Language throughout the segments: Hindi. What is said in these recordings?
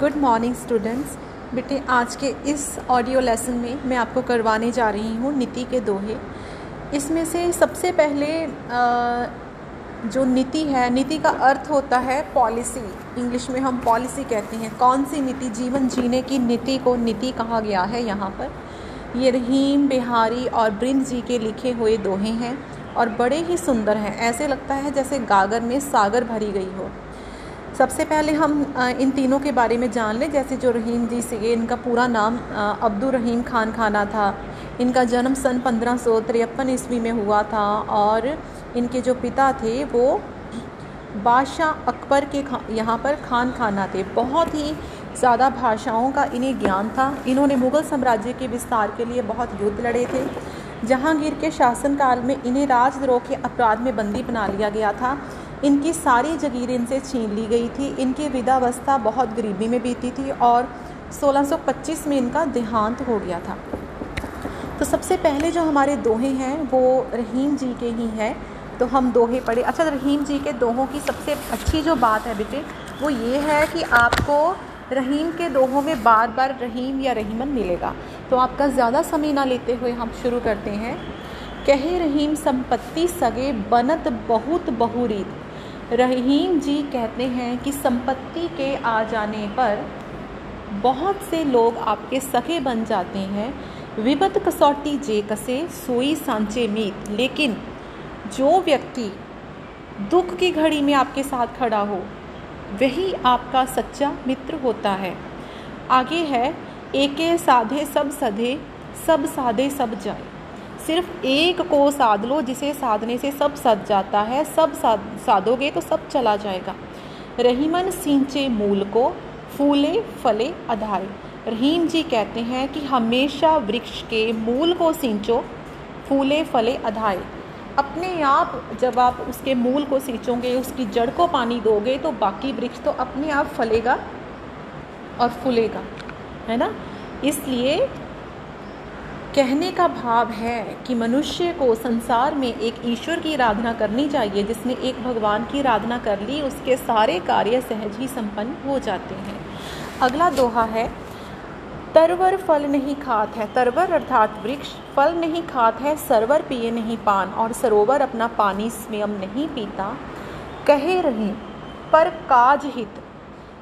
गुड मॉर्निंग स्टूडेंट्स बेटे, आज के इस ऑडियो लेसन में मैं आपको करवाने जा रही हूँ नीति के दोहे। इसमें से सबसे पहले जो नीति है, नीति का अर्थ होता है पॉलिसी इंग्लिश में हम पॉलिसी कहते हैं। कौन सी नीति? जीवन जीने की नीति को नीति कहा गया है यहाँ पर। ये रहीम, बिहारी और ब्रिंद जी के लिखे हुए दोहे हैं और बड़े ही सुंदर हैं। ऐसे लगता है जैसे गागर में सागर भरी गई हो। सबसे पहले हम इन तीनों के बारे में जान लें। जैसे जो रहीम जी से, इनका पूरा नाम अब्दुल रहीम खान खाना था। इनका जन्म सन पंद्रह सौ तिरपन ईस्वी में हुआ था और इनके जो पिता थे, वो बादशाह अकबर के खा, यहाँ पर खान खाना थे। बहुत ही ज़्यादा भाषाओं का इन्हें ज्ञान था। इन्होंने मुग़ल साम्राज्य के विस्तार के लिए बहुत युद्ध लड़े थे। जहांगीर के शासनकाल में इन्हें राजद्रोह के अपराध में बंदी बना लिया गया था। इनकी सारी जगीर इनसे छीन ली गई थी। इनकी विदावस्था बहुत गरीबी में बीती थी और 1625 में इनका देहांत हो गया था। तो सबसे पहले जो हमारे दोहे हैं, वो रहीम जी के ही हैं। तो हम दोहे पढ़े। अच्छा रहीम जी के दोहों की सबसे अच्छी जो बात है बेटे, वो ये है कि आपको रहीम के दोहों में बार बार रहीम या रहीमन मिलेगा। तो आपका ज़्यादा समय ना लेते हुए हम शुरू करते हैं। कहे रहीम संपत्ति सगे बनत बहुत बहुरीत। रहीम जी कहते हैं कि संपत्ति के आ जाने पर बहुत से लोग आपके सखे बन जाते हैं। विपत कसौटी जे कसे, सोई सांचे मीत। लेकिन जो व्यक्ति दुख की घड़ी में आपके साथ खड़ा हो, वही आपका सच्चा मित्र होता है। आगे है, एके साधे सब सधे, सब साधे सब जाए। सिर्फ़ एक को साध लो, जिसे साधने से सब सद जाता है, सब साध, साधोगे तो सब चला जाएगा। रहीमन सिंचे मूल को, फूले फले अधाए रहीम जी कहते हैं कि हमेशा वृक्ष के मूल को सींचो, फूले फले अधाए अपने आप, जब आप उसके मूल को सींचोगे, उसकी जड़ को पानी दोगे तो बाकी वृक्ष तो अपने आप फलेगा और फूलेगा, है ना? इसलिए कहने का भाव है कि मनुष्य को संसार में एक ईश्वर की आराधना करनी चाहिए, जिसने एक भगवान की आराधना कर ली, उसके सारे कार्य सहज ही संपन्न हो जाते हैं। अगला दोहा है, तरवर फल नहीं खात है। तरवर अर्थात वृक्ष, फल नहीं खात है, सरवर पिए नहीं पान, और सरोवर अपना पानी स्वयं नहीं पीता। कहे रही पर काज हित।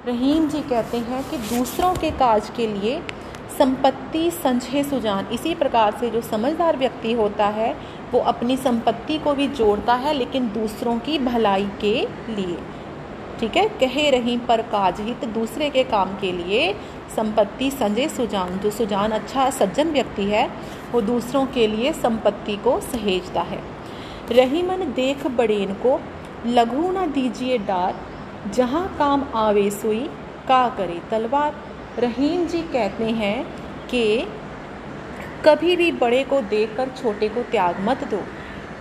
रहीम जी कहते हैं कि दूसरों के काज के लिए संपत्ति संचय सुजान। इसी प्रकार से जो समझदार व्यक्ति होता है, वो अपनी संपत्ति को भी जोड़ता है, लेकिन दूसरों की भलाई के लिए। ठीक है? कहे रही पर काज हित दूसरे के काम के लिए संपत्ति संजय सुजान। जो सुजान अच्छा सज्जन व्यक्ति है, वो दूसरों के लिए संपत्ति को सहेजता है। रहीमन देख बड़ेन को, लघु न दीजिए डार, जहाँ काम आवे सुई का करे तलवार। रहीम जी कहते हैं कि कभी भी बड़े को देखकर छोटे को त्याग मत दो।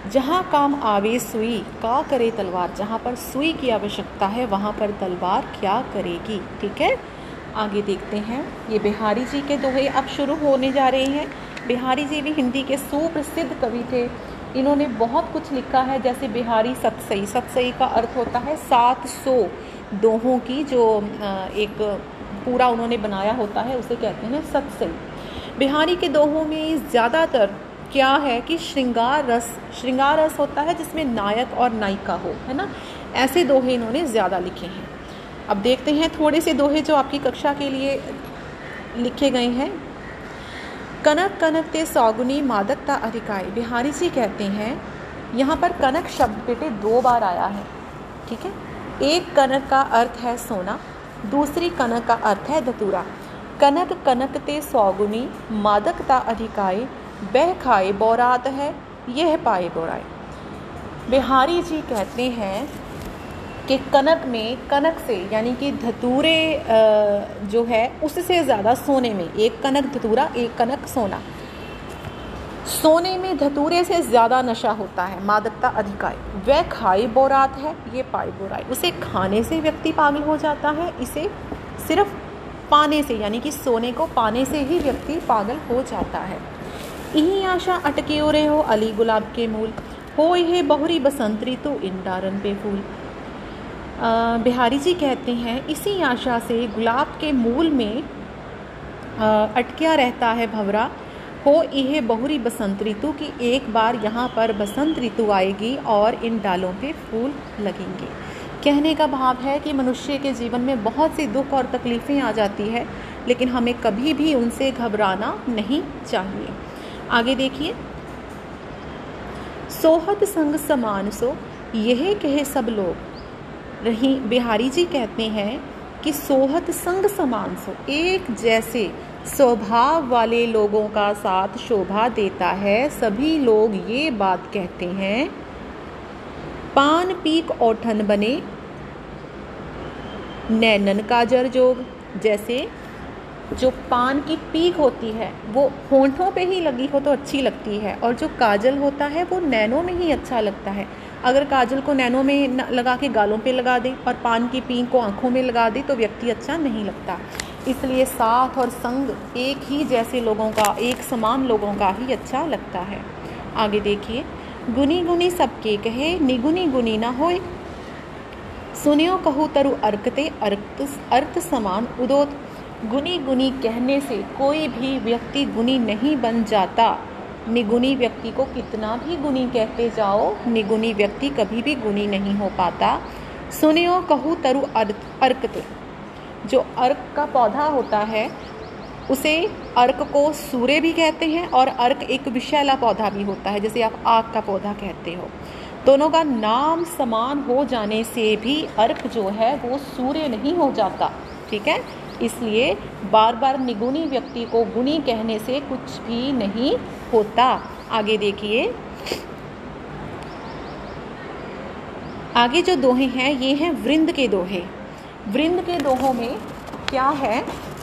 जहाँ काम आवे सुई, का करे तलवार। जहाँ पर सुई की आवश्यकता है, वहाँ पर तलवार क्या करेगी? ठीक है? आगे देखते हैं। ये बिहारी जी के दोहे अब शुरू होने जा रहे हैं। बिहारी जी भी हिंदी के सुप्रसिद्ध कवि थे। इन्होंने बहुत कुछ लिखा है। जैसे बिहारी सतसई। सतसई का अर्थ होता है सात सौ दोहों की, जो एक पूरा उन्होंने बनाया होता है, उसे कहते हैं सत्संग बिहारी के दोहों में ज़्यादातर क्या है कि श्रृंगार रस श्रृंगार रस होता है जिसमें नायक और नायिका हो, है ना? ऐसे दोहे इन्होंने ज़्यादा लिखे हैं। अब देखते हैं थोड़े से दोहे जो आपकी कक्षा के लिए लिखे गए हैं। कनक कनक ते सौगुनी मादकता अधिकाई बिहारी जी कहते हैं, यहाँ पर कनक शब्द बेटे दो बार आया है, ठीक है? एक कनक का अर्थ है सोना दूसरी कनक का अर्थ है धतूरा। कनक कनक ते सौगुनी मादकता अधिकाई बह खाए बोरात है, यह पाए बोराए। बिहारी जी कहते हैं कि कनक में, कनक से, यानी कि धतूरे जो है, उससे ज़्यादा सोने में, एक कनक धतूरा, एक कनक सोना। सोने में धतूरे से ज़्यादा नशा होता है, मादकता अधिकाय वह खाई बोरात है, ये पाई बोराई। उसे खाने से व्यक्ति पागल हो जाता है, इसे सिर्फ़ पाने से, यानी कि सोने को पाने से ही व्यक्ति पागल हो जाता है। यही आशा अटके रहे हो, अली गुलाब के मूल। हो ये बहुरी बसंत ऋतु इन डारन पे फूल। बिहारी जी कहते हैं, इसी आशा से गुलाब के मूल में अटकिया रहता है भवरा। हो यह बहुरी बसंत ऋतु की एक बार यहाँ पर बसंत ऋतु आएगी और इन डालों पे फूल लगेंगे। कहने का भाव है कि मनुष्य के जीवन में बहुत सी दुख और तकलीफ़ें आ जाती है, लेकिन हमें कभी भी उनसे घबराना नहीं चाहिए। आगे देखिए। सोहत संग समान सो, यह कहे सब लोग। रही बिहारी जी कहते हैं कि सोहत संग समान सो, एक जैसे स्वभाव वाले लोगों का साथ शोभा देता है, सभी लोग ये बात कहते हैं। पान, पीक ओठन बने। नैनन का जर जोग, जैसे जो पान की पीक होती है, वो होंठों पे ही लगी हो तो अच्छी लगती है, और जो काजल होता है, वो नैनों में ही अच्छा लगता है। अगर काजल को नैनों में लगा के गालों पे लगा दे और पान की पीक को आँखों में लगा दे तो व्यक्ति अच्छा नहीं लगता। इसलिए साथ और संग एक ही जैसे लोगों का, एक समान लोगों का ही अच्छा लगता है। आगे देखिए गुनी गुनी सबके कहे निगुनी गुनी ना होए सुनियो कहू तरु अर्कते अर्थ अर्थ समान उदोत। गुनी गुनी कहने से कोई भी व्यक्ति गुनी नहीं बन जाता। निगुनी व्यक्ति को कितना भी गुनी कहते जाओ, निगुनी व्यक्ति कभी भी गुनी नहीं हो पाता। सुनियो कहू तरु अर्थ अर्कते। जो अर्क का पौधा होता है, उसे अर्क को सूर्य भी कहते हैं और अर्क एक विषैला पौधा भी होता है, जैसे आप आग का पौधा कहते हो। दोनों का नाम समान हो जाने से भी अर्क जो है, वो सूर्य नहीं हो जाता, ठीक है? इसलिए बार बार निगुनी व्यक्ति को गुणी कहने से कुछ भी नहीं होता। आगे देखिए। आगे जो दोहे हैं, ये हैं वृंद के दोहे। वृंद के दोहों में क्या है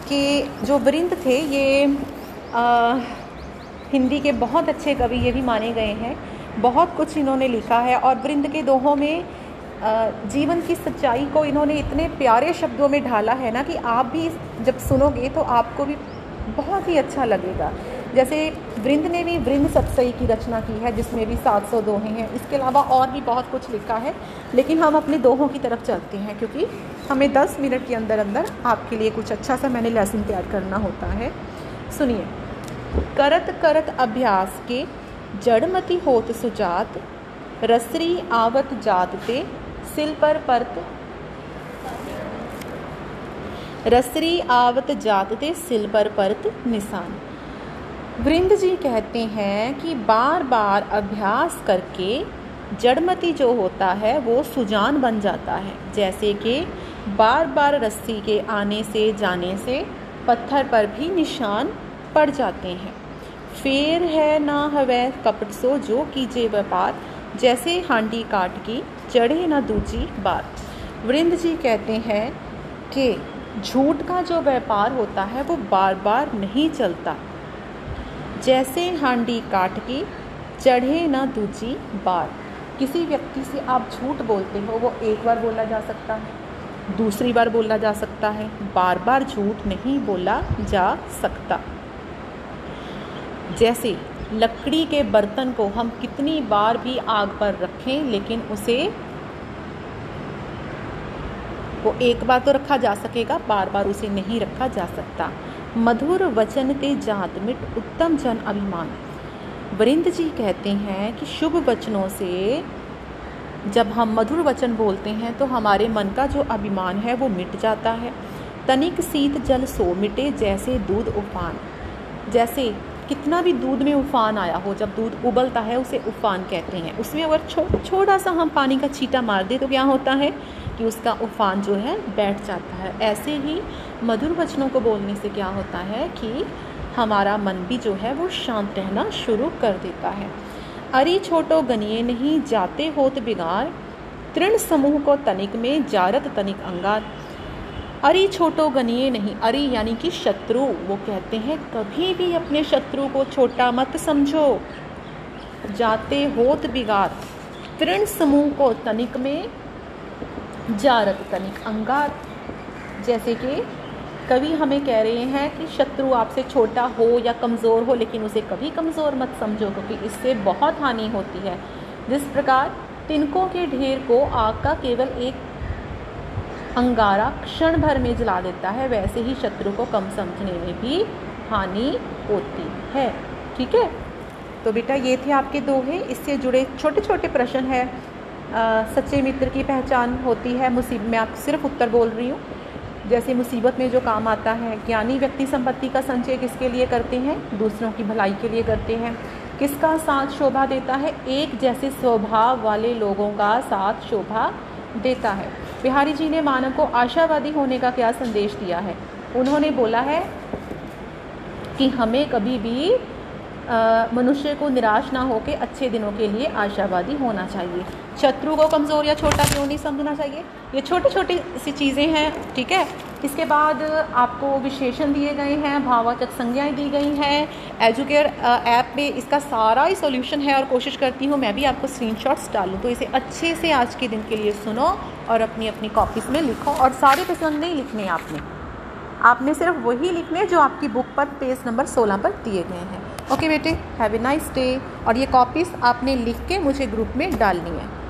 कि जो वृंद थे ये आ, हिंदी के बहुत अच्छे कवि ये भी माने गए हैं। बहुत कुछ इन्होंने लिखा है और वृंद के दोहों में जीवन की सच्चाई को इन्होंने इतने प्यारे शब्दों में ढाला है ना कि आप भी जब सुनोगे तो आपको भी बहुत ही अच्छा लगेगा। जैसे वृंद ने भी वृंद सत्सई की रचना की है, जिसमें भी 700 दोहे हैं। इसके अलावा और भी बहुत कुछ लिखा है, लेकिन हम अपने दोहों की तरफ़ चलते हैं, क्योंकि हमें 10 मिनट के अंदर अंदर आपके लिए कुछ अच्छा सा मैंने लेसन तैयार करना होता है। सुनिए। करत करत अभ्यास के जड़मती होत सुजात, रसरी आवत जातते, सिल पर परत। रसरी आवत जातते, सिल पर परत निशान। वृंद जी कहते हैं कि बार बार अभ्यास करके जड़मती जो होता है, वो सुजान बन जाता है। जैसे कि बार बार रस्सी के आने से जाने से पत्थर पर भी निशान पड़ जाते हैं। फेर है ना हवै कपट सो जो कीजिए व्यापार, जैसे हांडी काट की चढ़े ना दूजी बात वृंद जी कहते हैं कि झूठ का जो व्यापार होता है, वो बार बार नहीं चलता। जैसे हांडी काट के चढ़े ना दूजी बार। किसी व्यक्ति से आप झूठ बोलते हो, वो एक बार बोला जा सकता है, दूसरी बार बोला जा सकता है बार बार झूठ नहीं बोला जा सकता। जैसे लकड़ी के बर्तन को हम कितनी बार भी आग पर रखें, लेकिन उसे वो एक बार तो रखा जा सकेगा बार बार उसे नहीं रखा जा सकता। मधुर वचन ते जात मिट उत्तम जन अभिमान। वरिंद जी कहते हैं कि शुभ वचनों से जब हम मधुर वचन बोलते हैं तो हमारे मन का जो अभिमान है वो मिट जाता है। तनिक शीत जल सो मिटे जैसे दूध उफान। जैसे कितना भी दूध में उफान आया हो जब दूध उबलता है उसे उफान कहते हैं। उसमें अगर छो, छोटा सा हम पानी का छीटा मार दें तो क्या होता है? कि उसका उफान जो है बैठ जाता है। ऐसे ही मधुर वचनों को बोलने से क्या होता है कि हमारा मन भी जो है वो शांत रहना शुरू कर देता है। अरी छोटो गनिए नहीं, जाते होत बिगाड़ तृण समूह को तनिक में, जारत तनिक अंगार। अरी छोटो गनिए नहीं, अरी यानी कि शत्रु, वो कहते हैं, कभी भी अपने शत्रु को छोटा मत समझो। जाते होत बिगार। तृण समूह को तनिक में जारत तनिक अंगार जैसे कि कभी हमें कह रहे हैं कि शत्रु आपसे छोटा हो या कमज़ोर हो, लेकिन उसे कभी कमज़ोर मत समझो, क्योंकि इससे बहुत हानि होती है। जिस प्रकार तिनकों के ढेर को आग का केवल एक अंगारा क्षण भर में जला देता है, वैसे ही शत्रु को कम समझने में भी हानि होती है। ठीक है? तो बेटा, ये थे आपके दोहे। इससे जुड़े छोटे छोटे प्रश्न है। सच्चे मित्र की पहचान होती है। मुसीबत में आप सिर्फ़ उत्तर बोल रही हूँ। जैसे मुसीबत में जो काम आता है, ज्ञानी व्यक्ति संपत्ति का संचय किसके लिए करते हैं? दूसरों की भलाई के लिए करते हैं। किसका साथ शोभा देता है? एक जैसे स्वभाव वाले लोगों का साथ शोभा देता है। बिहारी जी ने मानव को आशावादी होने का क्या संदेश दिया है? उन्होंने बोला है कि हमें कभी भी मनुष्य को निराश ना होकर अच्छे दिनों के लिए आशावादी होना चाहिए। शत्रु को कमज़ोर या छोटा क्यों नहीं समझना चाहिए? ये छोटी छोटी सी चीज़ें हैं, ठीक है? इसके बाद आपको विशेषण दिए गए हैं भाववाचक संज्ञाएँ दी गई हैं। एजुकेयर ऐप पे इसका सारा ही सॉल्यूशन है और कोशिश करती हूँ मैं भी आपको स्क्रीनशॉट्स डालूँ। तो इसे अच्छे से आज के दिन के लिए सुनो और अपनी अपनी कॉपीज़ में लिखो और सारे प्रसंग नहीं लिखने आपने। आपने सिर्फ़ वही लिखने जो आपकी बुक पर पेज नंबर 16 पर दिए गए हैं। ओके बेटे हैव ए नाइस डे और ये कॉपीज़ आपने लिख के मुझे ग्रुप में डालनी है।